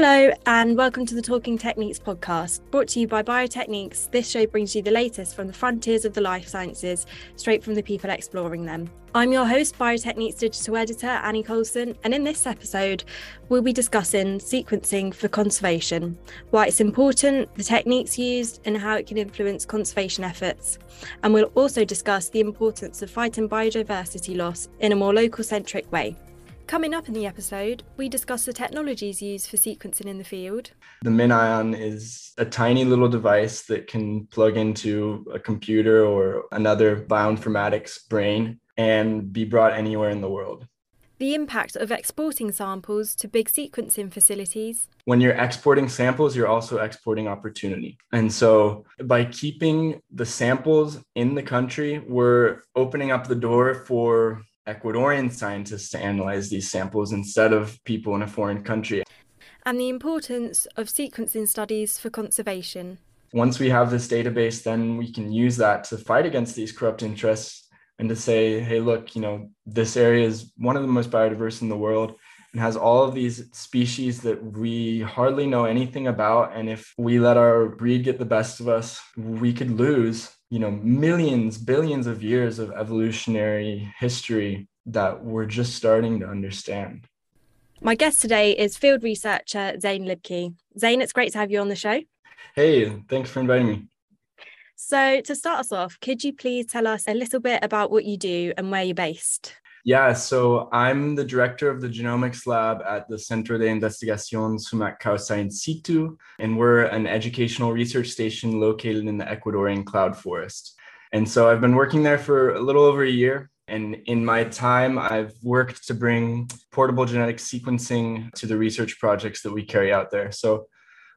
Hello, and welcome to the Talking Techniques podcast, brought to you by Biotechniques. This show brings you the latest from the frontiers of the life sciences, straight from the people exploring them. I'm your host, Biotechniques digital editor Annie Colson, and in this episode, we'll be discussing sequencing for conservation, why it's important, the techniques used, and how it can influence conservation efforts. And we'll also discuss the importance of fighting biodiversity loss in a more local centric way. Coming up in the episode, we discuss the technologies used for sequencing in the field. The MinION is a tiny little device that can plug into a computer or another bioinformatics brain and be brought anywhere in the world. The impact of exporting samples to big sequencing facilities. When you're exporting samples, you're also exporting opportunity. And so by keeping the samples in the country, we're opening up the door for Ecuadorian scientists to analyze these samples instead of people in a foreign country. And the importance of sequencing studies for conservation. Once we have this database, then we can use that to fight against these corrupt interests and to say, hey, look, you know, this area is one of the most biodiverse in the world and has all of these species that we hardly know anything about. And if we let our breed get the best of us, we could lose you know millions billions of years of evolutionary history that we're just starting to understand my guest today is field researcher zane Libke. zane it's great to have you on the show. Hey, thanks for inviting me. So, to start us off, could you please tell us a little bit about what you do and where you're based? Yeah, so I'm the director of the genomics lab at the Centro de Investigación Sumak Kawsay in situ, and we're an educational research station located in the Ecuadorian cloud forest. And so I've been working there for a little over a year. And in my time, I've worked to bring portable genetic sequencing to the research projects that we carry out there. So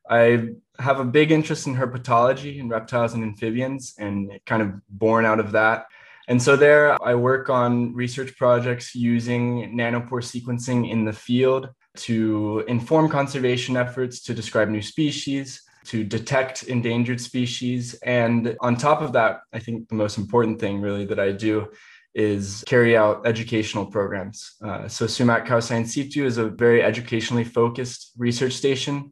I have a big interest in herpetology and reptiles and amphibians, and kind of born out of that. And so there I work on research projects using nanopore sequencing in the field to inform conservation efforts, to describe new species, to detect endangered species. And on top of that, I think the most important thing really that I do is carry out educational programs. Uh, so Sumak in situ is a very educationally focused research station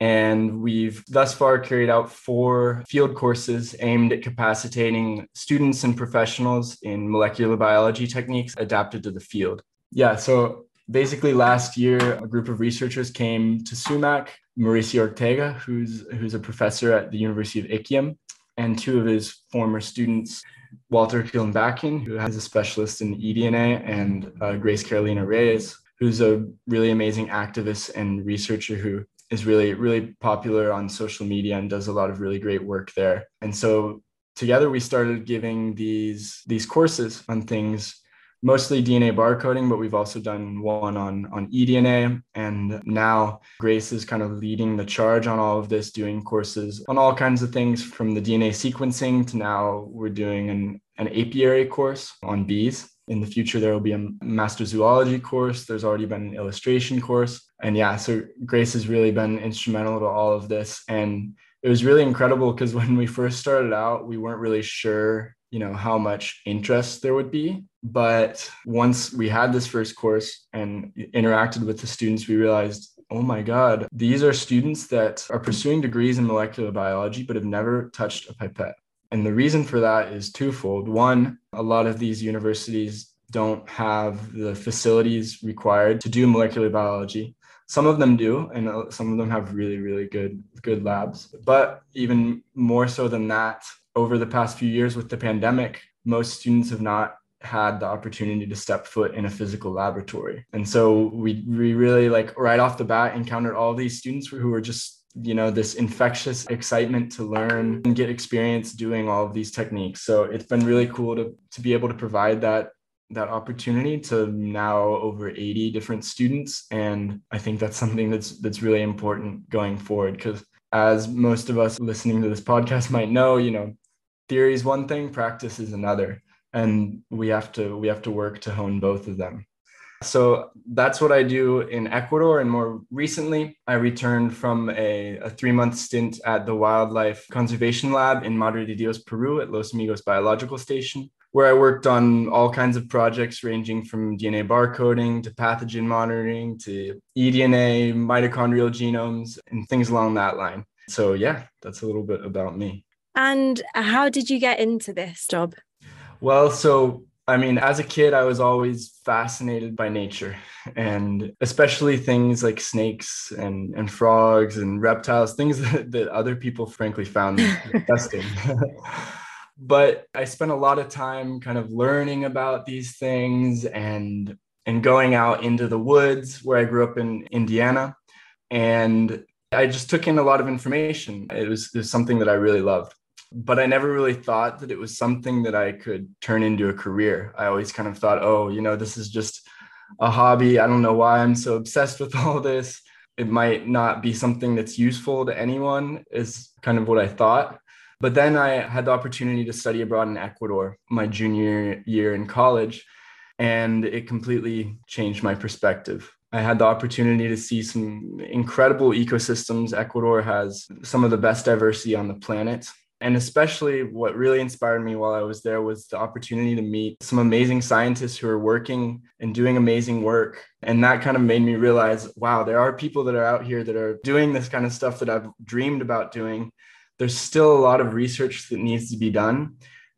and we've thus far carried out four field courses aimed at capacitating students and professionals in molecular biology techniques adapted to the field. Yeah, so basically last year, a group of researchers came to Sumak, Mauricio Ortega, who's, who's a professor at the University of Ikiam, and two of his former students, Walter Quilumbaquin, who has a specialist in eDNA, and uh, Grace Carolina Reyes, who's a really amazing activist and researcher who is really really popular on social media and does a lot of really great work there. And so together we started giving these these courses on things mostly dna barcoding but we've also done one on on edna. And now grace is kind of leading the charge on all of this doing courses on all kinds of things from the dna sequencing to now we're doing an, an apiary course on bees in the future there will be a mastozoology course. There's already been an illustration course. And yeah so grace has really been instrumental to all of this. And it was really incredible because when we first started out we weren't really sure you know how much interest there would be. But once we had this first course and interacted with the students we realized oh my god these are students that are pursuing degrees in molecular biology but have never touched a pipette and the reason for that is twofold. One, a lot of these universities don't have the facilities required to do molecular biology. Some of them do, and uh, some of them have really, really good, good labs. But even more so than that, over the past few years with the pandemic, most students have not had the opportunity to step foot in a physical laboratory. And so we, we really like right off the bat encountered all these students who were just you know this infectious excitement to learn and get experience doing all of these techniques. So it's been really cool to to be able to provide that that opportunity to now over 80 different students. And i think that's something that's that's really important going forward because as most of us listening to this podcast might know you know theory is one thing practice is another. And we have to we have to work to hone both of them so that's what I do in Ecuador. And more recently, I returned from a, a three month stint at the Wildlife Conservation Lab in Madre de Dios, Peru, at Los Amigos Biological Station, where I worked on all kinds of projects ranging from DNA barcoding to pathogen monitoring to eDNA, mitochondrial genomes, and things along that line. So, yeah, that's a little bit about me. And how did you get into this job? Well, so I mean, as a kid, I was always fascinated by nature and especially things like snakes and, and frogs and reptiles, things that, that other people frankly found disgusting. but I spent a lot of time kind of learning about these things and and going out into the woods where I grew up in Indiana. And I just took in a lot of information. It was, it was something that I really loved but I never really thought that it was something that I could turn into a career. I always kind of thought, oh, you know, this is just a hobby. I don't know why I'm so obsessed with all this. It might not be something that's useful to anyone, is kind of what I thought. But then I had the opportunity to study abroad in Ecuador my junior year in college, and it completely changed my perspective. I had the opportunity to see some incredible ecosystems. Ecuador has some of the best diversity on the planet. And especially what really inspired me while I was there was the opportunity to meet some amazing scientists who are working and doing amazing work. And that kind of made me realize wow, there are people that are out here that are doing this kind of stuff that I've dreamed about doing. There's still a lot of research that needs to be done.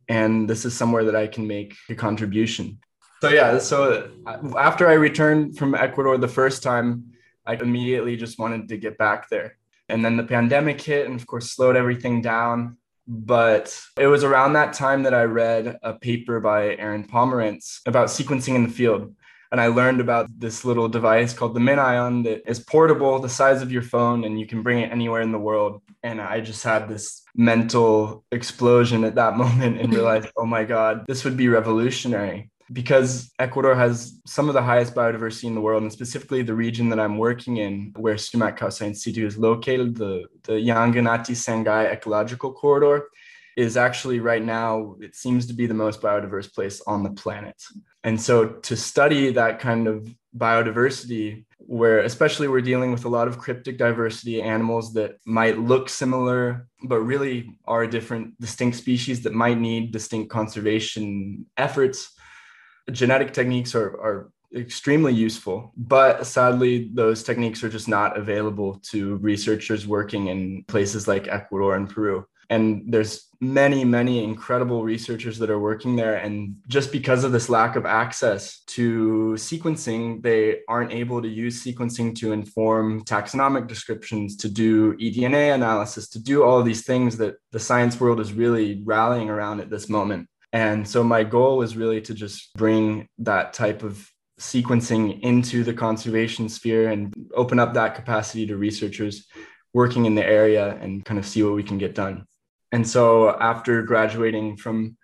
And this is somewhere that I can make a contribution. So, yeah, so after I returned from Ecuador the first time, I immediately just wanted to get back there. And then the pandemic hit and, of course, slowed everything down but it was around that time that I read a paper by Aaron Pomerantz about sequencing in the field. And I learned about this little device called the MinION that is portable, the size of your phone, and you can bring it anywhere in the world. And I just had this mental explosion at that moment and realized, oh my God, this would be revolutionary because Ecuador has some of the highest biodiversity in the world, and specifically the region that I'm working in, where Sumak Kawsay Institute is located, the, the Llanganati Sangay Ecological Corridor, is actually right now, it seems to be the most biodiverse place on the planet. And so to study that kind of biodiversity, where especially we're dealing with a lot of cryptic diversity animals that might look similar, but really are different, distinct species that might need distinct conservation efforts genetic techniques are, are extremely useful, but sadly, those techniques are just not available to researchers working in places like Ecuador and Peru. And there's many, many incredible researchers that are working there. And just because of this lack of access to sequencing, they aren't able to use sequencing to inform taxonomic descriptions, to do eDNA analysis, to do all these things that the science world is really rallying around at this moment. And so my goal was really to just bring that type of sequencing into the conservation sphere and open up that capacity to researchers working in the area and kind of see what we can get done. And so after graduating from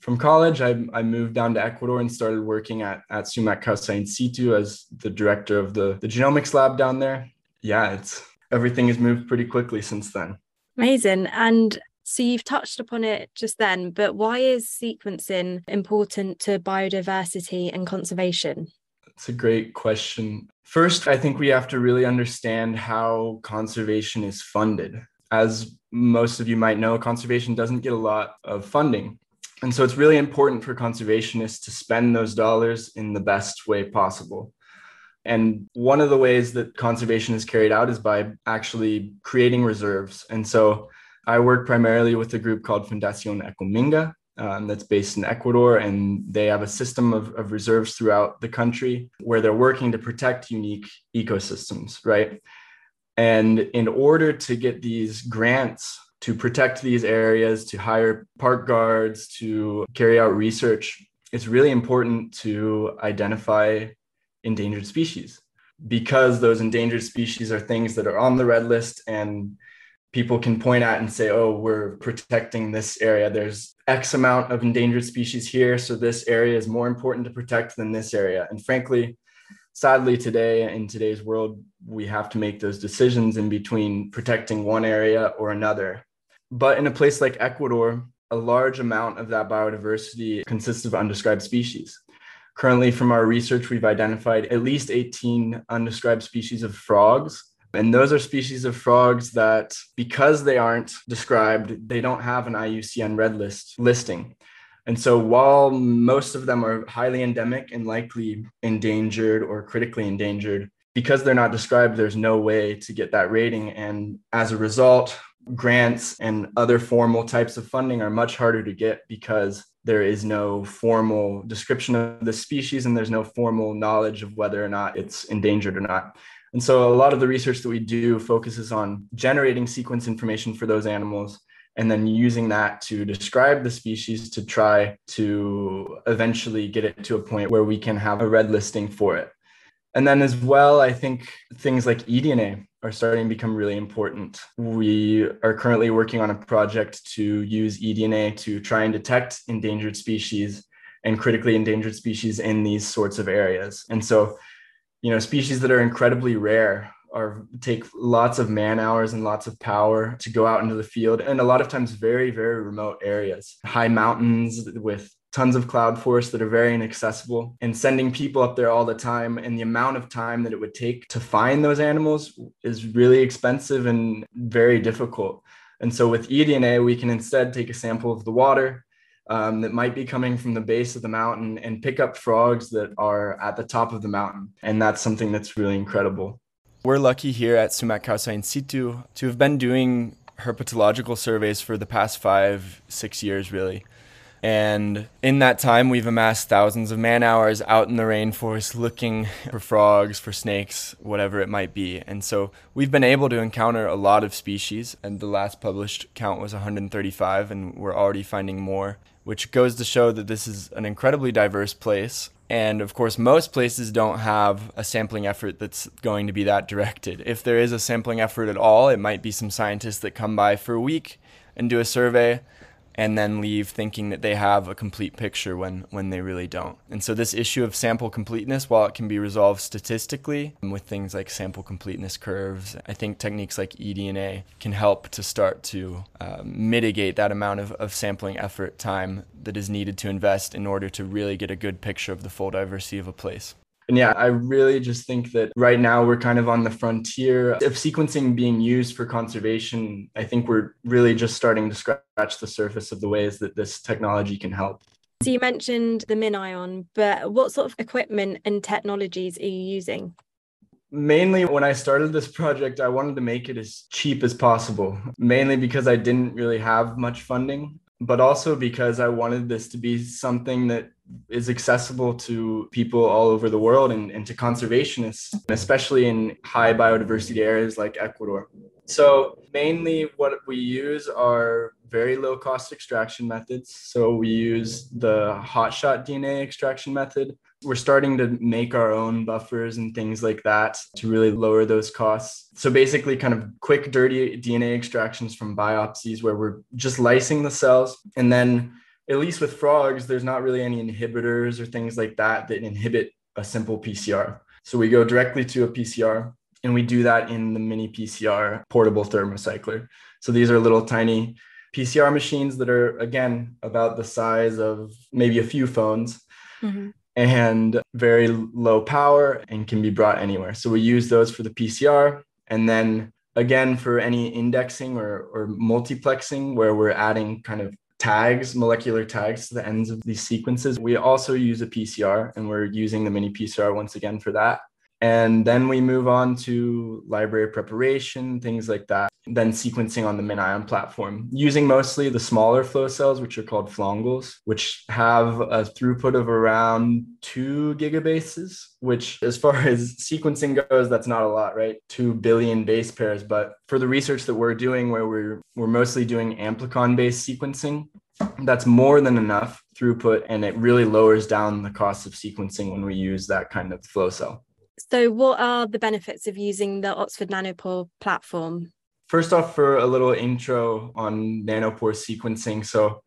from college, I, I moved down to Ecuador and started working at, at Sumak Kawsay in situ as the director of the, the genomics lab down there. Yeah, it's everything has moved pretty quickly since then. Amazing. And so you've touched upon it just then, but why is sequencing important to biodiversity and conservation? That's a great question. First, I think we have to really understand how conservation is funded. As most of you might know, conservation doesn't get a lot of funding. And so it's really important for conservationists to spend those dollars in the best way possible. And one of the ways that conservation is carried out is by actually creating reserves. And so I work primarily with a group called Fundación Ecominga um, that's based in Ecuador, and they have a system of, of reserves throughout the country where they're working to protect unique ecosystems, right? And in order to get these grants to protect these areas, to hire park guards, to carry out research, it's really important to identify endangered species because those endangered species are things that are on the red list and people can point at and say, oh, we're protecting this area. There's X amount of endangered species here. So this area is more important to protect than this area. And frankly, sadly, today in today's world, we have to make those decisions in between protecting one area or another. But in a place like Ecuador, a large amount of that biodiversity consists of undescribed species. Currently, from our research, we've identified at least 18 undescribed species of frogs and those are species of frogs that, because they aren't described, they don't have an IUCN red list listing. And so while most of them are highly endemic and likely endangered or critically endangered, because they're not described, there's no way to get that rating. And as a result, grants and other formal types of funding are much harder to get because there is no formal description of the species and there's no formal knowledge of whether or not it's endangered or not. And so a lot of the research that we do focuses on generating sequence information for those animals and then using that to describe the species to try to eventually get it to a point where we can have a red listing for it. And then as well, I think things like eDNA are starting to become really important. We are currently working on a project to use eDNA to try and detect endangered species and critically endangered species in these sorts of areas. And so, you know, species that are incredibly rare are take lots of man hours and lots of power to go out into the field and a lot of times very very remote areas. High mountains with tons of cloud forests that are very inaccessible and sending people up there all the time and the amount of time that it would take to find those animals is really expensive and very difficult. And so with eDNA we can instead take a sample of the water um, that might be coming from the base of the mountain and pick up frogs that are at the top of the mountain and that's something that's really incredible we're lucky here at Sumak Kawsay in situ to have been doing herpetological surveys for the past five, six years, really. And in that time, we've amassed thousands of man hours out in the rainforest looking for frogs, for snakes, whatever it might be. And so we've been able to encounter a lot of species. And the last published count was 135, and we're already finding more, which goes to show that this is an incredibly diverse place. And of course, most places don't have a sampling effort that's going to be that directed. If there is a sampling effort at all, it might be some scientists that come by for a week and do a survey and then leave thinking that they have a complete picture when, when they really don't. And so, this issue of sample completeness, while it can be resolved statistically with things like sample completeness curves, I think techniques like eDNA can help to start to uh, mitigate that amount of, of sampling effort time that is needed to invest in order to really get a good picture of the full diversity of a place. And yeah, I really just think that right now we're kind of on the frontier of sequencing being used for conservation. I think we're really just starting to scratch the surface of the ways that this technology can help. So you mentioned the MinION, but what sort of equipment and technologies are you using? Mainly, when I started this project, I wanted to make it as cheap as possible, mainly because I didn't really have much funding, but also because I wanted this to be something that is accessible to people all over the world and, and to conservationists, especially in high biodiversity areas like Ecuador. So, mainly what we use are very low cost extraction methods. So, we use the hotshot DNA extraction method. We're starting to make our own buffers and things like that to really lower those costs. So, basically, kind of quick, dirty DNA extractions from biopsies where we're just lysing the cells and then at least with frogs, there's not really any inhibitors or things like that that inhibit a simple PCR. So we go directly to a PCR and we do that in the mini PCR portable thermocycler. So these are little tiny PCR machines that are, again, about the size of maybe a few phones. Mm-hmm. And very low power and can be brought anywhere. So we use those for the PCR. And then again, for any indexing or, or multiplexing, where we're adding kind of tags, molecular tags to the ends of these sequences. We also use a PCR and we're using the mini PCR once again for that. And then we move on to library preparation, things like that. Then sequencing on the MinION platform, using mostly the smaller flow cells, which are called flongles, which have a throughput of around two gigabases, which, as far as sequencing goes, that's not a lot, right? Two billion base pairs. But for the research that we're doing, where we're, we're mostly doing amplicon based sequencing, that's more than enough throughput and it really lowers down the cost of sequencing when we use that kind of flow cell. So, what are the benefits of using the Oxford Nanopore platform? First off, for a little intro on nanopore sequencing. So,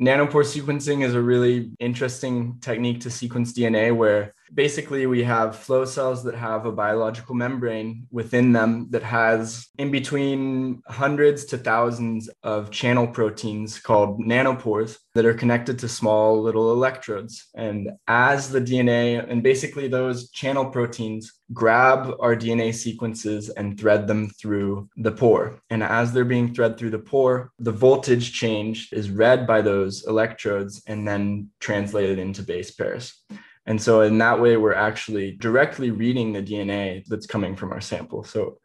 nanopore sequencing is a really interesting technique to sequence DNA where basically we have flow cells that have a biological membrane within them that has in between hundreds to thousands of channel proteins called nanopores that are connected to small little electrodes. And as the dna and basically those channel proteins grab our dna sequences and thread them through the pore. And as they're being thread through the pore the voltage change is read by those electrodes and then translated into base pairs and so, in that way, we're actually directly reading the DNA that's coming from our sample. So,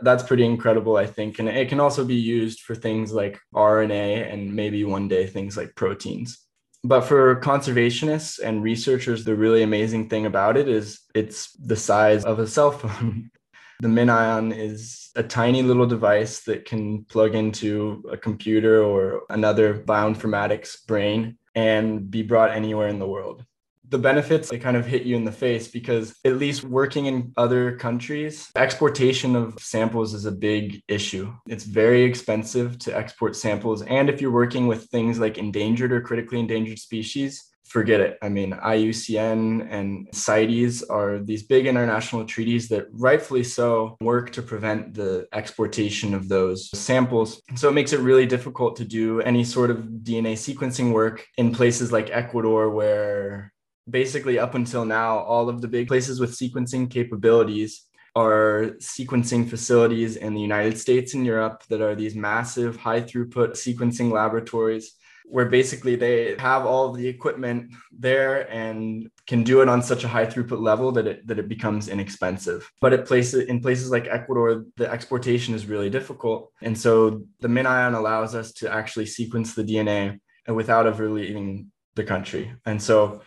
that's pretty incredible, I think. And it can also be used for things like RNA and maybe one day things like proteins. But for conservationists and researchers, the really amazing thing about it is it's the size of a cell phone. the MinION is a tiny little device that can plug into a computer or another bioinformatics brain and be brought anywhere in the world the benefits they kind of hit you in the face because at least working in other countries exportation of samples is a big issue. It's very expensive to export samples. And if you're working with things like endangered or critically endangered species forget it. I mean iucn and cites are these big international treaties that rightfully so work to prevent the exportation of those samples. So it makes it really difficult to do any sort of dna sequencing work in places like ecuador where basically up until now, all of the big places with sequencing capabilities are sequencing facilities in the United States and Europe that are these massive high throughput sequencing laboratories where basically they have all the equipment there and can do it on such a high throughput level that it that it becomes inexpensive. But at places in places like Ecuador, the exportation is really difficult. And so the MinION allows us to actually sequence the DNA without ever leaving the country. And so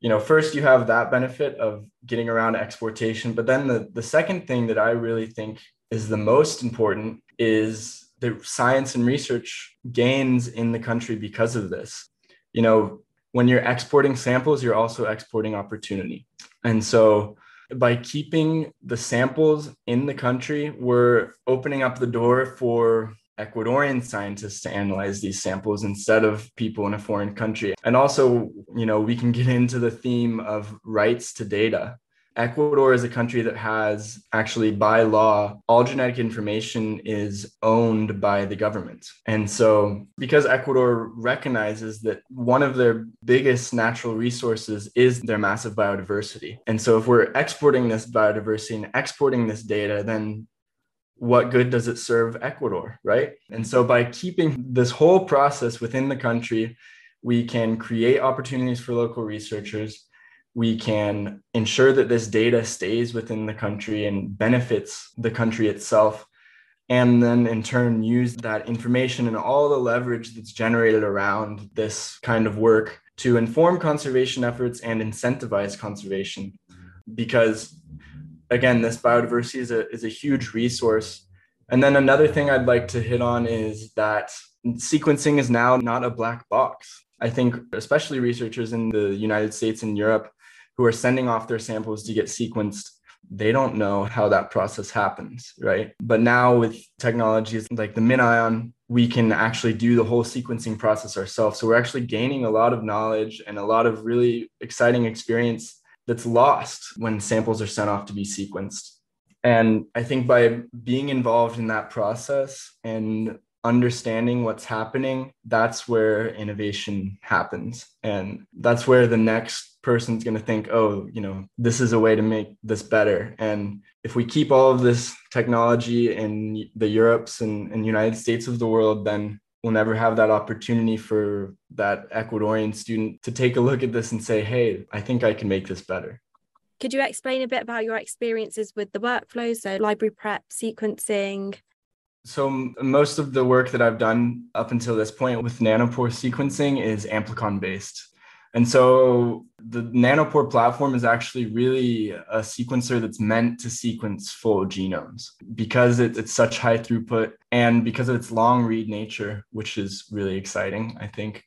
you know first you have that benefit of getting around exportation but then the, the second thing that i really think is the most important is the science and research gains in the country because of this. You know when you're exporting samples you're also exporting opportunity. And so by keeping the samples in the country we're opening up the door for Ecuadorian scientists to analyze these samples instead of people in a foreign country. And also, you know, we can get into the theme of rights to data. Ecuador is a country that has actually, by law, all genetic information is owned by the government. And so, because Ecuador recognizes that one of their biggest natural resources is their massive biodiversity. And so, if we're exporting this biodiversity and exporting this data, then what good does it serve Ecuador, right? And so by keeping this whole process within the country, we can create opportunities for local researchers. We can ensure that this data stays within the country and benefits the country itself. And then in turn, use that information and all the leverage that's generated around this kind of work to inform conservation efforts and incentivize conservation. Because again, this biodiversity is a, is a huge resource. And then another thing I'd like to hit on is that sequencing is now not a black box. I think, especially researchers in the United States and Europe who are sending off their samples to get sequenced, they don't know how that process happens, right? But now with technologies like the MinION, we can actually do the whole sequencing process ourselves. So we're actually gaining a lot of knowledge and a lot of really exciting experience that's lost when samples are sent off to be sequenced. And I think by being involved in that process and understanding what's happening, that's where innovation happens. And that's where the next person's going to think, oh, you know, this is a way to make this better. And if we keep all of this technology in the Europes and, and United States of the world, then we'll never have that opportunity for that Ecuadorian student to take a look at this and say, hey, I think I can make this better. Could you explain a bit about your experiences with the workflows, so library prep, sequencing? So, most of the work that I've done up until this point with nanopore sequencing is amplicon based. And so the Nanopore platform is actually really a sequencer that's meant to sequence full genomes because it, it's such high throughput and because of its long read nature, which is really exciting, I think.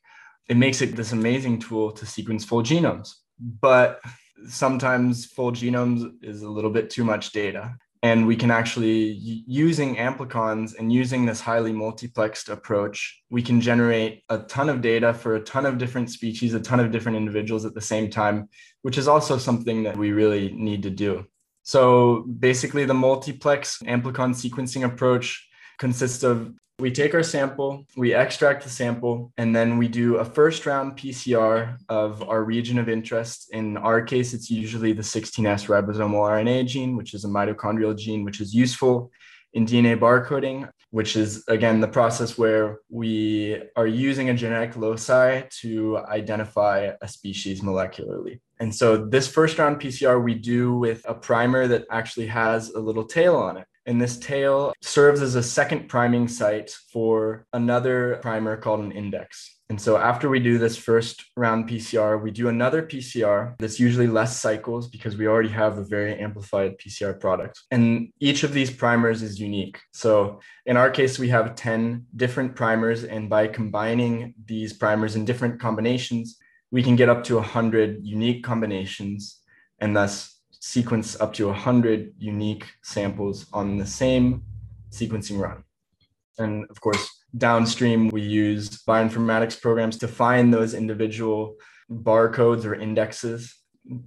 It makes it this amazing tool to sequence full genomes. But sometimes full genomes is a little bit too much data. And we can actually, using amplicons and using this highly multiplexed approach, we can generate a ton of data for a ton of different species, a ton of different individuals at the same time, which is also something that we really need to do. So basically, the multiplex amplicon sequencing approach consists of we take our sample, we extract the sample, and then we do a first round PCR of our region of interest. In our case, it's usually the 16S ribosomal RNA gene, which is a mitochondrial gene, which is useful in DNA barcoding, which is again the process where we are using a genetic loci to identify a species molecularly. And so this first round PCR we do with a primer that actually has a little tail on it. And this tail serves as a second priming site for another primer called an index. And so after we do this first round PCR, we do another PCR that's usually less cycles because we already have a very amplified PCR product. And each of these primers is unique. So in our case, we have 10 different primers. And by combining these primers in different combinations, we can get up to 100 unique combinations and thus sequence up to 100 unique samples on the same sequencing run. And of course, downstream, we use bioinformatics programs to find those individual barcodes or indexes.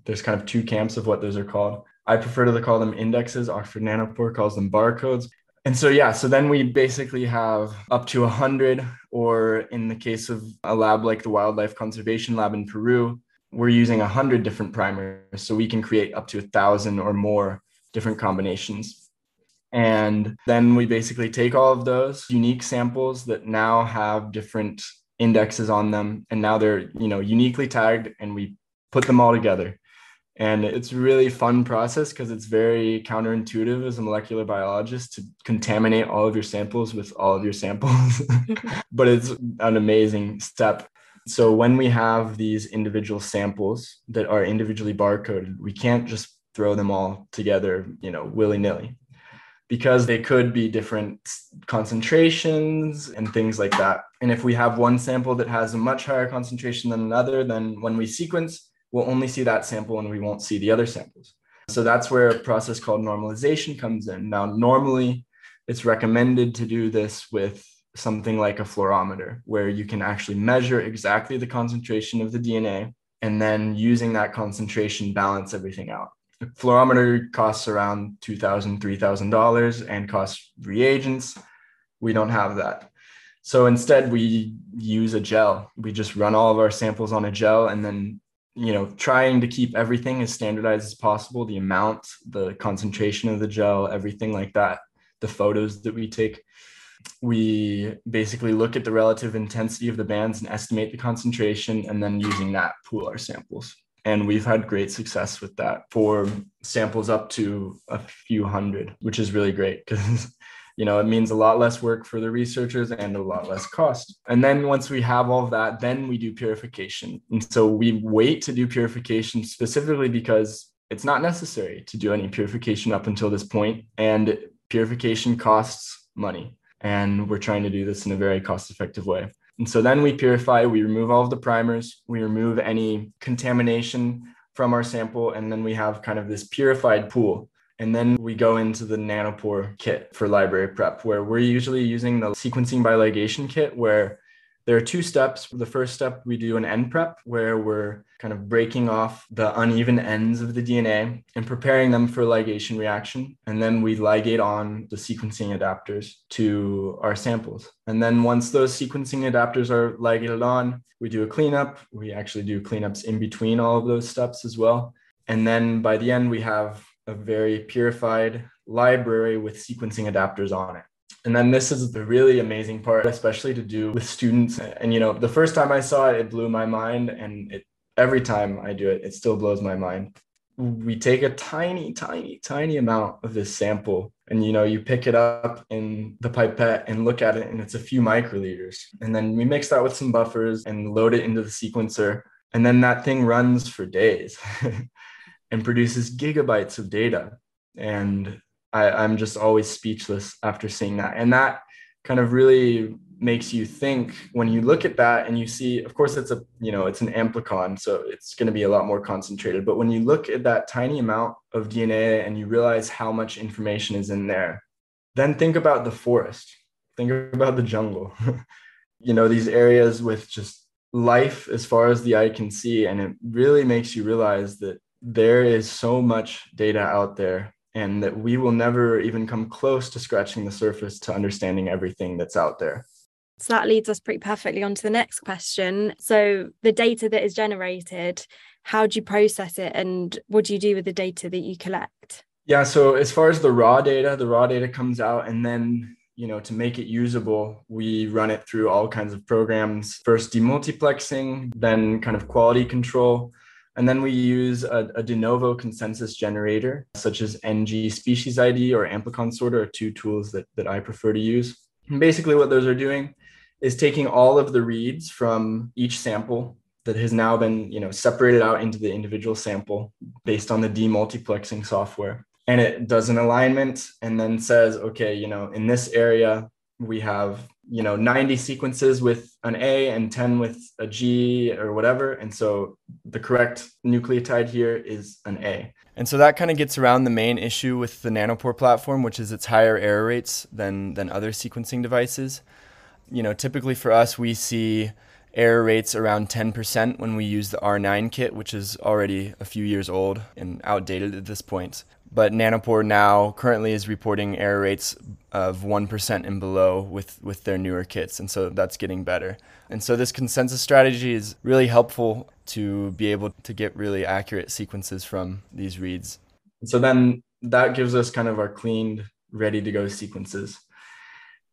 There's kind of two camps of what those are called. I prefer to call them indexes. Oxford Nanopore calls them barcodes. And so, yeah, so then we basically have up to 100, or in the case of a lab like the Wildlife Conservation Lab in Peru, we're using a hundred different primers, so we can create up to a thousand or more different combinations. And then we basically take all of those unique samples that now have different indexes on them, and now they're you know uniquely tagged, and we put them all together. And it's a really fun process because it's very counterintuitive as a molecular biologist to contaminate all of your samples with all of your samples. but it's an amazing step so when we have these individual samples that are individually barcoded, we can't just throw them all together, you know, willy-nilly because they could be different concentrations and things like that. And if we have one sample that has a much higher concentration than another, then when we sequence, we'll only see that sample and we won't see the other samples. So that's where a process called normalization comes in. Now, normally it's recommended to do this with something like a fluorometer, where you can actually measure exactly the concentration of the DNA and then using that concentration balance everything out. A fluorometer costs around $2,000, $3,000 and costs reagents. We don't have that. So instead, we use a gel. We just run all of our samples on a gel and then you know trying to keep everything as standardized as possible the amount the concentration of the gel everything like that the photos that we take we basically look at the relative intensity of the bands and estimate the concentration, and then using that pool our samples. And we've had great success with that for samples up to a few hundred, which is really great because you know it means a lot less work for the researchers and a lot less cost. And then once we have all of that then we do purification. And so we wait to do purification specifically because it's not necessary to do any purification up until this point and purification costs money and we're trying to do this in a very cost effective way. And so then we purify, we remove all of the primers, we remove any contamination from our sample, and then we have kind of this purified pool. And then we go into the nanopore kit for library prep, where we're usually using the sequencing by ligation kit, where there are two steps. The first step, we do an end prep where we're kind of breaking off the uneven ends of the DNA and preparing them for ligation reaction. And then we ligate on the sequencing adapters to our samples. And then once those sequencing adapters are ligated on, we do a cleanup. We actually do cleanups in between all of those steps as well. And then by the end, we have a very purified library with sequencing adapters on it. And then this is the really amazing part, especially to do with students. And, you know, the first time I saw it, it blew my mind. And it, every time I do it, it still blows my mind. We take a tiny, tiny, tiny amount of this sample and, you know, you pick it up in the pipette and look at it and it's a few microliters. And then we mix that with some buffers and load it into the sequencer. And then that thing runs for days and produces gigabytes of data. And I, I'm just always speechless after seeing that. And that kind of really makes you think when you look at that and you see of course it's a you know it's an amplicon so it's going to be a lot more concentrated. But when you look at that tiny amount of dna and you realize how much information is in there then think about the forest. Think about the jungle. You know these areas with just life as far as the eye can see and it really makes you realize that there is so much data out there and that we will never even come close to scratching the surface to understanding everything that's out there so that leads us pretty perfectly on to the next question. So, the data that is generated, how do you process it and what do you do with the data that you collect? Yeah, so as far as the raw data, the raw data comes out and then you know to make it usable we run it through all kinds of programs first demultiplexing then kind of quality control and then we use a, a, de novo consensus generator such as NGSpeciesID or amplicon sorter are two tools that, that i prefer to use. And basically what those are doing is taking all of the reads from each sample that has now been you know separated out into the individual sample based on the demultiplexing software. And it does an alignment and then says okay you know in this area we have you know 90 sequences with an a and 10 with a g or whatever. And so the correct nucleotide here is an a. And so that kind of gets around the main issue with the nanopore platform which is its higher error rates than than other sequencing devices. You know, typically for us, we see error rates around 10% when we use the R9 kit, which is already a few years old and outdated at this point. But Nanopore now currently is reporting error rates of 1% and below with, with their newer kits. And so that's getting better. And so this consensus strategy is really helpful to be able to get really accurate sequences from these reads. So then that gives us kind of our cleaned, ready to go sequences.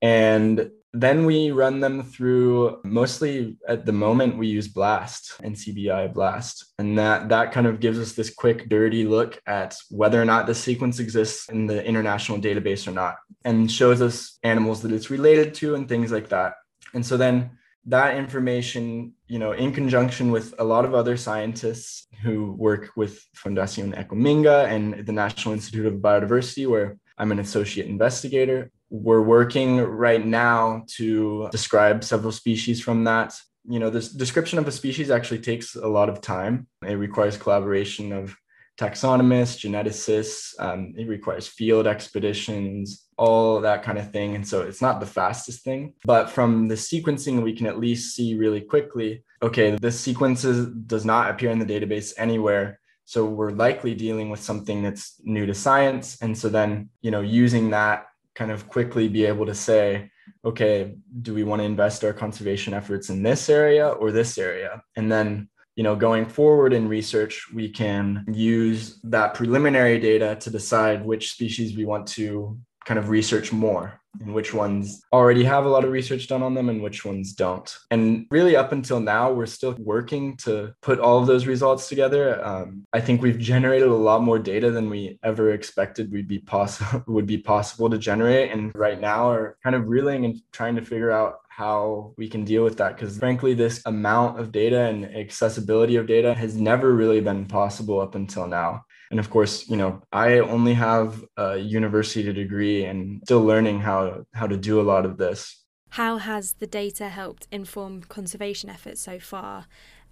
And then we run them through mostly at the moment we use blast NCBI blast. And that that kind of gives us this quick dirty look at whether or not the sequence exists in the international database or not and shows us animals that it's related to and things like that. And so then that information you know in conjunction with a lot of other scientists who work with fundacion ecominga and the national institute of biodiversity where i'm an associate investigator we're working right now to describe several species from that. You know, this description of a species actually takes a lot of time. It requires collaboration of taxonomists, geneticists, um, it requires field expeditions, all that kind of thing. And so it's not the fastest thing. But from the sequencing, we can at least see really quickly okay, this sequence does not appear in the database anywhere. So we're likely dealing with something that's new to science. And so then, you know, using that kind of quickly be able to say, okay, do we want to invest our conservation efforts in this area or this area? And then, you know, going forward in research, we can use that preliminary data to decide which species we want to kind of research more and which ones already have a lot of research done on them and which ones don't. And really, up until now, we're still working to put all of those results together. Um, I think we've generated a lot more data than we ever expected would be possible would be possible to generate. And right now, are kind of reeling and trying to figure out how we can deal with that because frankly this amount of data and accessibility of data has never really been possible up until now and of course you know i only have a university degree and still learning how how to do a lot of this. How has the data helped inform conservation efforts so far?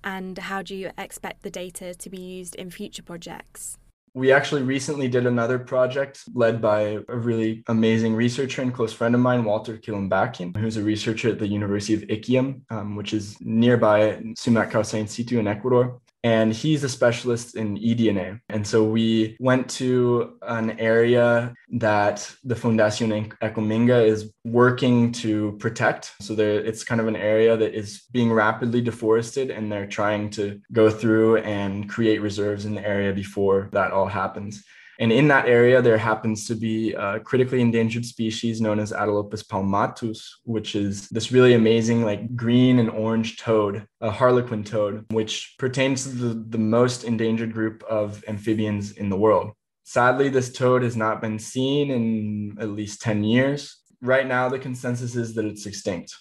And how do you expect the data to be used in future projects? We actually recently did another project led by a really amazing researcher and close friend of mine, Walter Quilumbaquin, who's a researcher at the University of Ikiam, um, which is nearby Sumak Kawsay in situ in Ecuador and he's a specialist in eDNA. And so we went to an area that the Fundación Ecominga is working to protect. So there, it's kind of an area that is being rapidly deforested, and they're trying to go through and create reserves in the area before that all happens. And in that area, there happens to be a critically endangered species known as Atelopus palmatus, which is this really amazing, like green and orange toad, a harlequin toad, which pertains to the, the most endangered group of amphibians in the world. Sadly, this toad has not been seen in at least 10 years. Right now, the consensus is that it's extinct.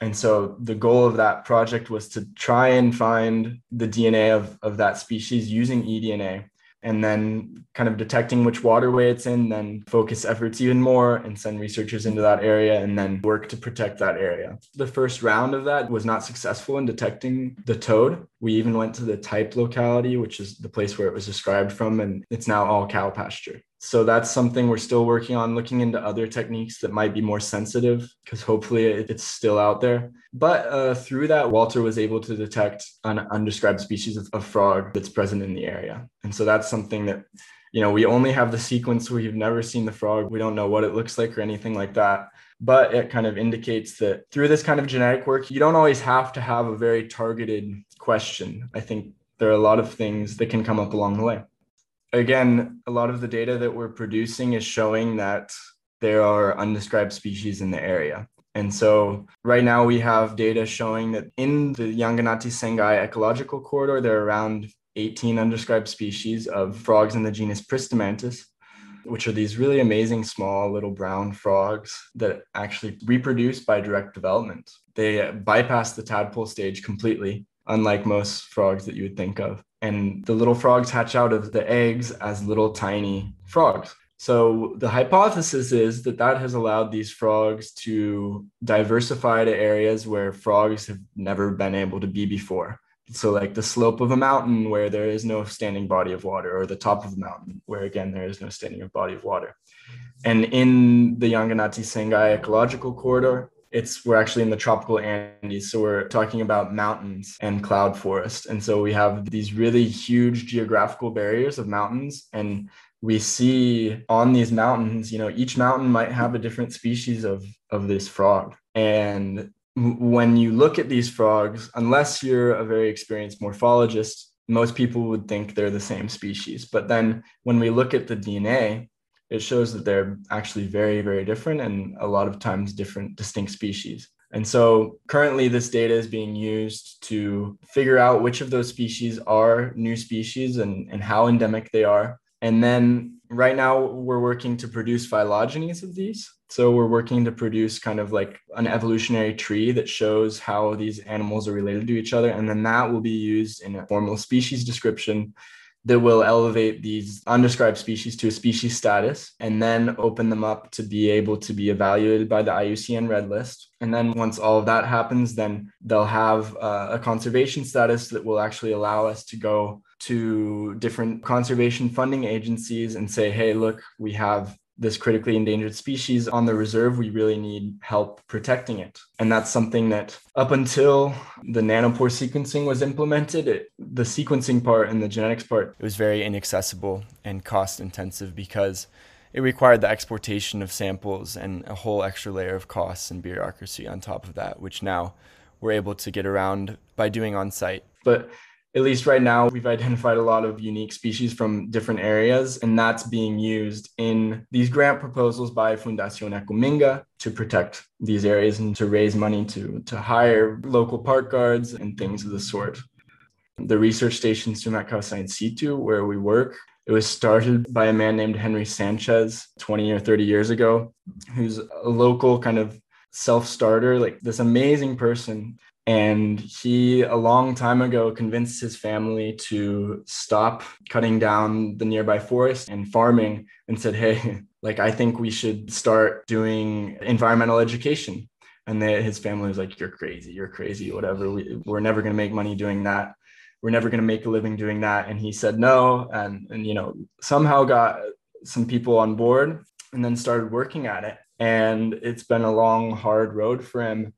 And so the goal of that project was to try and find the DNA of, of that species using eDNA and then kind of detecting which waterway it's in, then focus efforts even more and send researchers into that area and then work to protect that area. The first round of that was not successful in detecting the toad. We even went to the type locality, which is the place where it was described from, and it's now all cow pasture. So that's something we're still working on, looking into other techniques that might be more sensitive, because hopefully it's still out there. But uh, through that, Walter was able to detect an undescribed species of, of frog that's present in the area. And so that's something that, you know, we only have the sequence. We've never seen the frog. We don't know what it looks like or anything like that. But it kind of indicates that through this kind of genetic work, you don't always have to have a very targeted question. I think there are a lot of things that can come up along the way again, a lot of the data that we're producing is showing that there are undescribed species in the area. And so right now we have data showing that in the Llanganati Sangay ecological corridor, there are around 18 undescribed species of frogs in the genus Pristimantis, which are these really amazing small little brown frogs that actually reproduce by direct development. They bypass the tadpole stage completely, unlike most frogs that you would think of and the little frogs hatch out of the eggs as little tiny frogs. So the hypothesis is that that has allowed these frogs to diversify to areas where frogs have never been able to be before. So like the slope of a mountain where there is no standing body of water or the top of a mountain where again there is no standing body of water. And in the Llanganati Sangay ecological corridor, it's we're actually in the tropical Andes. So we're talking about mountains and cloud forest. And so we have these really huge geographical barriers of mountains. And we see on these mountains, you know, each mountain might have a different species of, of this frog. And when you look at these frogs, unless you're a very experienced morphologist, most people would think they're the same species. But then when we look at the DNA, it shows that they're actually very, very different and a lot of times different distinct species. And so currently, this data is being used to figure out which of those species are new species and, and how endemic they are. And then right now, we're working to produce phylogenies of these. So we're working to produce kind of like an evolutionary tree that shows how these animals are related to each other. And then that will be used in a formal species description that will elevate these undescribed species to a species status and then open them up to be able to be evaluated by the IUCN Red List. And then once all of that happens, then they'll have uh, a conservation status that will actually allow us to go to different conservation funding agencies and say, hey, look, we have this critically endangered species on the reserve, we really need help protecting it. And that's something that up until the nanopore sequencing was implemented, it, the sequencing part and the genetics part, it was very inaccessible and cost intensive because it required the exportation of samples and a whole extra layer of costs and bureaucracy on top of that, which now we're able to get around by doing on site. But at least right now, we've identified a lot of unique species from different areas, and that's being used in these grant proposals by Fundación Ecominga to protect these areas and to raise money to, to hire local park guards and things of the sort. The research station Sumak Kawsay in situ, where we work, it was started by a man named Henry Sanchez 20 or 30 years ago, who's a local kind of self starter, like this amazing person and he, a long time ago, convinced his family to stop cutting down the nearby forest and farming and said, Hey, like, I think we should start doing environmental education. And they, his family was like, You're crazy. You're crazy. Whatever. We, we're never going to make money doing that. We're never going to make a living doing that. And he said no. And, and, you know, somehow got some people on board and then started working at it. And it's been a long, hard road for him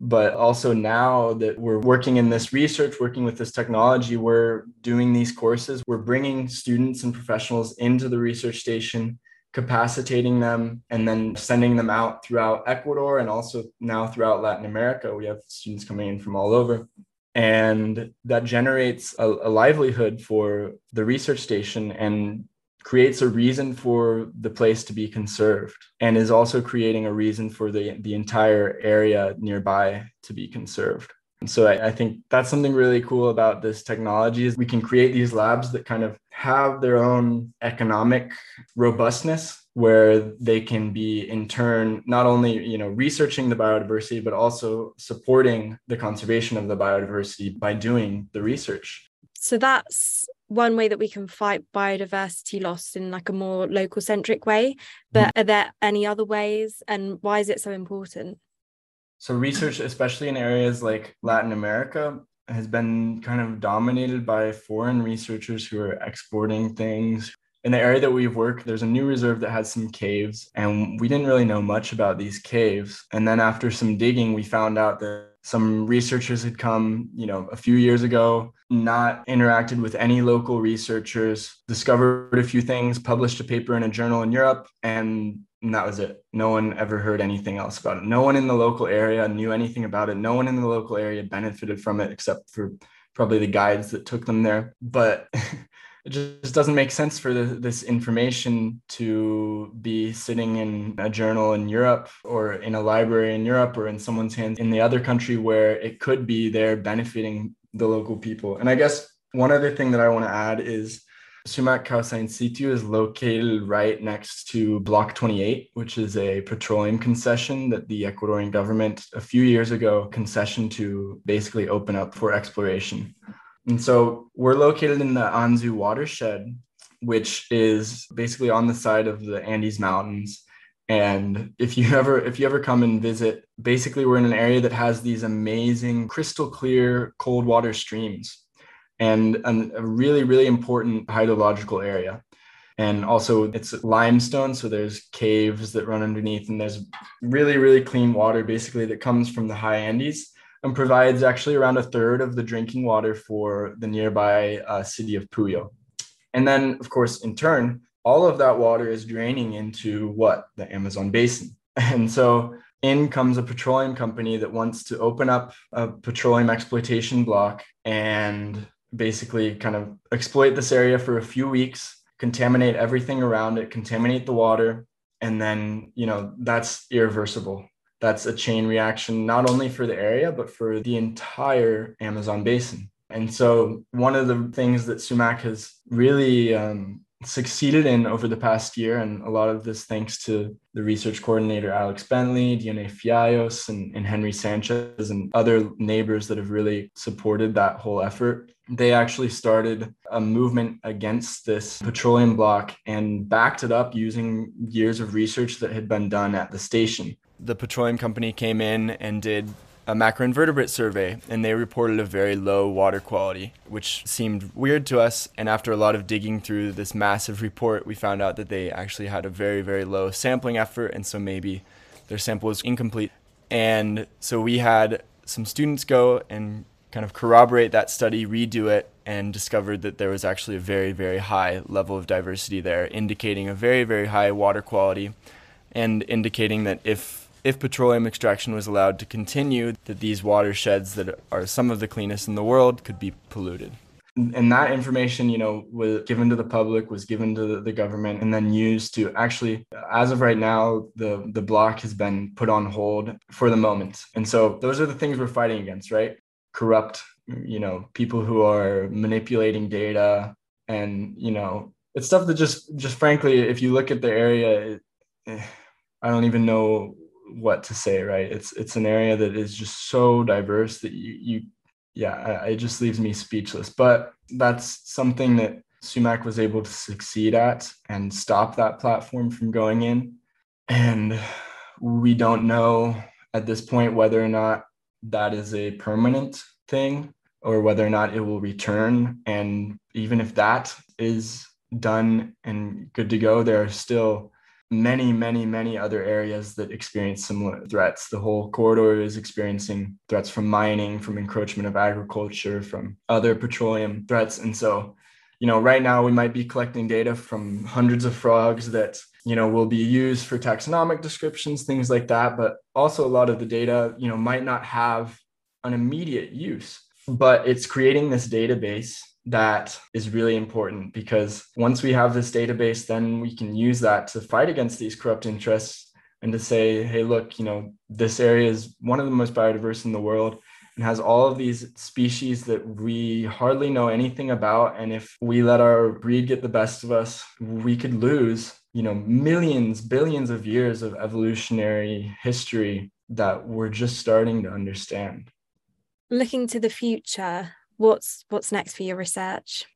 but also now that we're working in this research working with this technology we're doing these courses. We're bringing students and professionals into the research station capacitating them and then sending them out throughout ecuador and also now throughout latin america. We have students coming in from all over. And that generates a, a livelihood for the research station and creates a reason for the place to be conserved and is also creating a reason for the, the entire area nearby to be conserved. And so I, I, think that's something really cool about this technology is we can create these labs that kind of have their own economic robustness where they can be in turn not only you know researching the biodiversity but also supporting the conservation of the biodiversity by doing the research So that's one way that we can fight biodiversity loss in like a more local centric way. But mm-hmm. are there any other ways and why is it so important? So research, especially in areas like Latin America, has been kind of dominated by foreign researchers who are exporting things. In the area that we've worked, there's a new reserve that has some caves, and we didn't really know much about these caves. And then after some digging, we found out that some researchers had come, you know, a few years ago, not interacted with any local researchers, discovered a few things, published a paper in a journal in Europe, and and that was it. No one ever heard anything else about it. No one in the local area knew anything about it. No one in the local area benefited from it except for probably the guides that took them there. But it just doesn't make sense for the, this information to be sitting in a journal in Europe or in a library in Europe or in someone's hands in the other country where it could be there benefiting the local people. And I guess one other thing that I want to add is Sumak Kawsay in situ is located right next to Block 28, which is a petroleum concession that the Ecuadorian government a few years ago concessioned to basically open up for exploration. And so we're located in the Anzu watershed, which is basically on the side of the Andes Mountains. And if you ever if you ever come and visit, basically we're in an area that has these amazing crystal clear cold water streams and a really, really important hydrological area. And also, it's limestone, so there's caves that run underneath, and there's really, really clean water basically that comes from the high Andes and provides actually around a third of the drinking water for the nearby uh, city of Puyo. And then, of course, in turn, all of that water is draining into what? The Amazon basin. And so in comes a petroleum company that wants to open up a petroleum exploitation block and basically kind of exploit this area for a few weeks, contaminate everything around it, contaminate the water, and then, you know, that's irreversible. That's a chain reaction, not only for the area, but for the entire Amazon basin. And so, one of the things that Sumak has really um, succeeded in over the past year, and a lot of this thanks to the research coordinator Alex Bentley, Dione Fiallos, and, and Henry Sanchez, and other neighbors that have really supported that whole effort. They actually started a movement against this petroleum block and backed it up using years of research that had been done at the station. The petroleum company came in and did a macroinvertebrate survey and they reported a very low water quality, which seemed weird to us. And after a lot of digging through this massive report, we found out that they actually had a very, very low sampling effort. And so maybe their sample was incomplete. And so we had some students go and kind of corroborate that study, redo it, and discovered that there was actually a very, very high level of diversity there, indicating a very, very high water quality and indicating that if if petroleum extraction was allowed to continue, that these watersheds that are some of the cleanest in the world could be polluted. And that information, you know, was given to the public, was given to the government, and then used to actually, as of right now, the the block has been put on hold for the moment. And so those are the things we're fighting against, right? Corrupt, you know, people who are manipulating data, and you know, it's stuff that just just frankly, if you look at the area, it, eh, I don't even know what to say right? It's it's an area that is just so diverse that you you yeah it just leaves me speechless. But that's something that sumak was able to succeed at and stop that platform from going in. And we don't know at this point whether or not that is a permanent thing or whether or not it will return. And even if that is done and good to go there are still many, many, many other areas that experience similar threats. The whole corridor is experiencing threats from mining, from encroachment of agriculture, from other petroleum threats. And so, you know, right now we might be collecting data from hundreds of frogs that, you know, will be used for taxonomic descriptions, things like that. But also a lot of the data, you know, might not have an immediate use, but it's creating this database that is really important because once we have this database, then we can use that to fight against these corrupt interests and to say, hey, look, you know, this area is one of the most biodiverse in the world and has all of these species that we hardly know anything about. And if we let our breed get the best of us, we could lose, you know, millions, billions of years of evolutionary history that we're just starting to understand. Looking to the future, what's what's next for your research?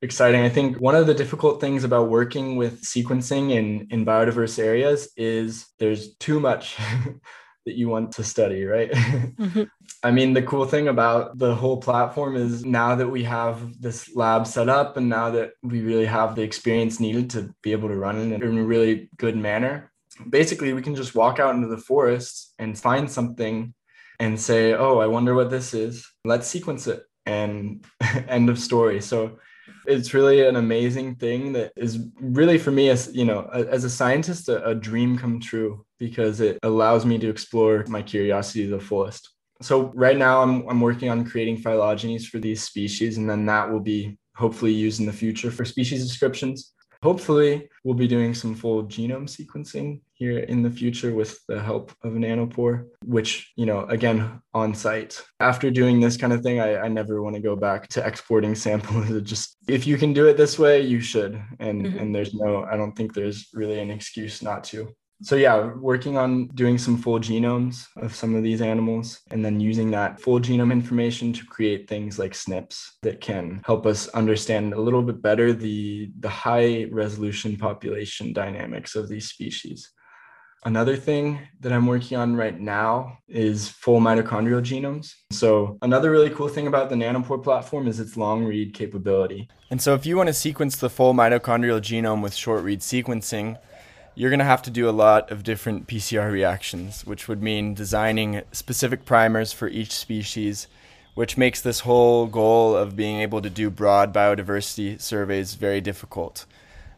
Exciting. I think one of the difficult things about working with sequencing in, in biodiverse areas is there's too much that you want to study, right? Mm-hmm. I mean, the cool thing about the whole platform is now that we have this lab set up and now that we really have the experience needed to be able to run it in a really good manner, basically we can just walk out into the forest and find something and say, oh, I wonder what this is. Let's sequence it. And end of story. So it's really an amazing thing that is really for me as you know as a scientist a, a, dream come true because it allows me to explore my curiosity to the fullest so right now I'm, I'm working on creating phylogenies for these species and then that will be hopefully used in the future for species descriptions Hopefully, we'll be doing some full genome sequencing here in the future with the help of nanopore, which, you know, again, on site. After doing this kind of thing, I, I never want to go back to exporting samples. It just, if you can do it this way, you should. And, mm-hmm. and there's no, I don't think there's really an excuse not to so yeah working on doing some full genomes of some of these animals and then using that full genome information to create things like SNPs that can help us understand a little bit better the the high resolution population dynamics of these species Another thing that I'm working on right now is full mitochondrial genomes. So, another really cool thing about the Nanopore platform is its long read capability. And so, if you want to sequence the full mitochondrial genome with short read sequencing, you're going to have to do a lot of different PCR reactions, which would mean designing specific primers for each species, which makes this whole goal of being able to do broad biodiversity surveys very difficult.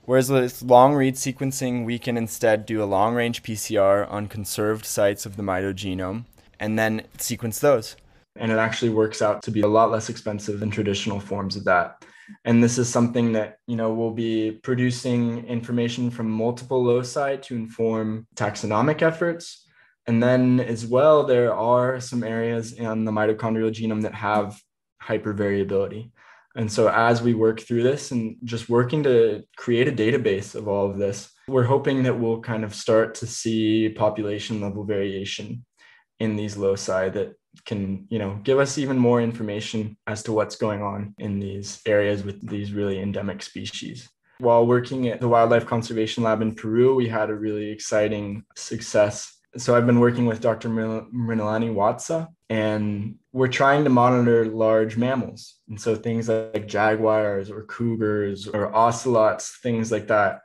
Whereas with long read sequencing, we can instead do a long range PCR on conserved sites of the mitogenome and then sequence those. And it actually works out to be a lot less expensive than traditional forms of that. And this is something that, you know, we'll be producing information from multiple loci to inform taxonomic efforts. And then as well, there are some areas in the mitochondrial genome that have hypervariability. And so as we work through this and just working to create a database of all of this, we're hoping that we'll kind of start to see population level variation in these loci that can you know give us even more information as to what's going on in these areas with these really endemic species. While working at the wildlife conservation lab in peru we had a really exciting success. So i've been working with dr mrinalini watsa and we're trying to monitor large mammals. And so things like jaguars or cougars or ocelots things like that.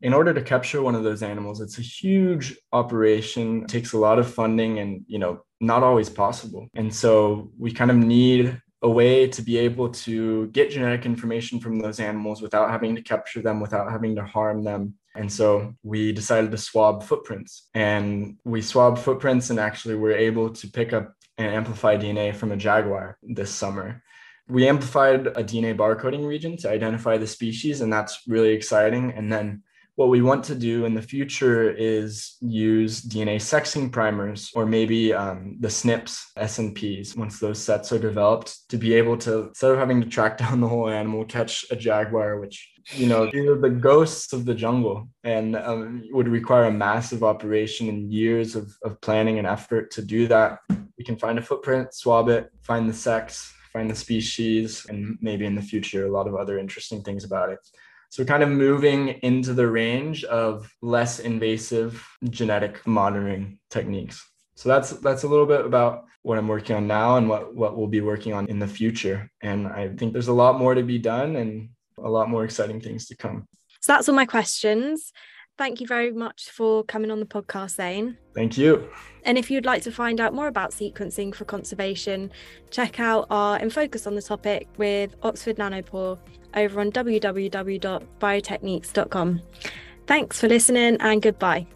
In order to capture one of those animals it's a huge operation. Takes a lot of funding and you know not always possible. And so we kind of need a way to be able to get genetic information from those animals without having to capture them without having to harm them. And so we decided to swab footprints. And we swab footprints and actually were able to pick up and amplify dna from a jaguar this summer. We amplified a dna barcoding region to identify the species and that's really exciting. And then what we want to do in the future is use DNA sexing primers or maybe um, the SNPs, SNPs, once those sets are developed, to be able to, instead of having to track down the whole animal, catch a jaguar, which, you know, these are the ghosts of the jungle and um, would require a massive operation and years of, of planning and effort to do that. We can find a footprint, swab it, find the sex, find the species, and maybe in the future, a lot of other interesting things about it. So kind of moving into the range of less invasive genetic monitoring techniques. So that's that's a little bit about what I'm working on now and what what we'll be working on in the future. And I think there's a lot more to be done and a lot more exciting things to come. So that's all my questions. Thank you very much for coming on the podcast, Zane. Thank you. And if you'd like to find out more about sequencing for conservation, check out our In Focus on the topic with Oxford Nanopore over on www.biotechniques.com. Thanks for listening and goodbye.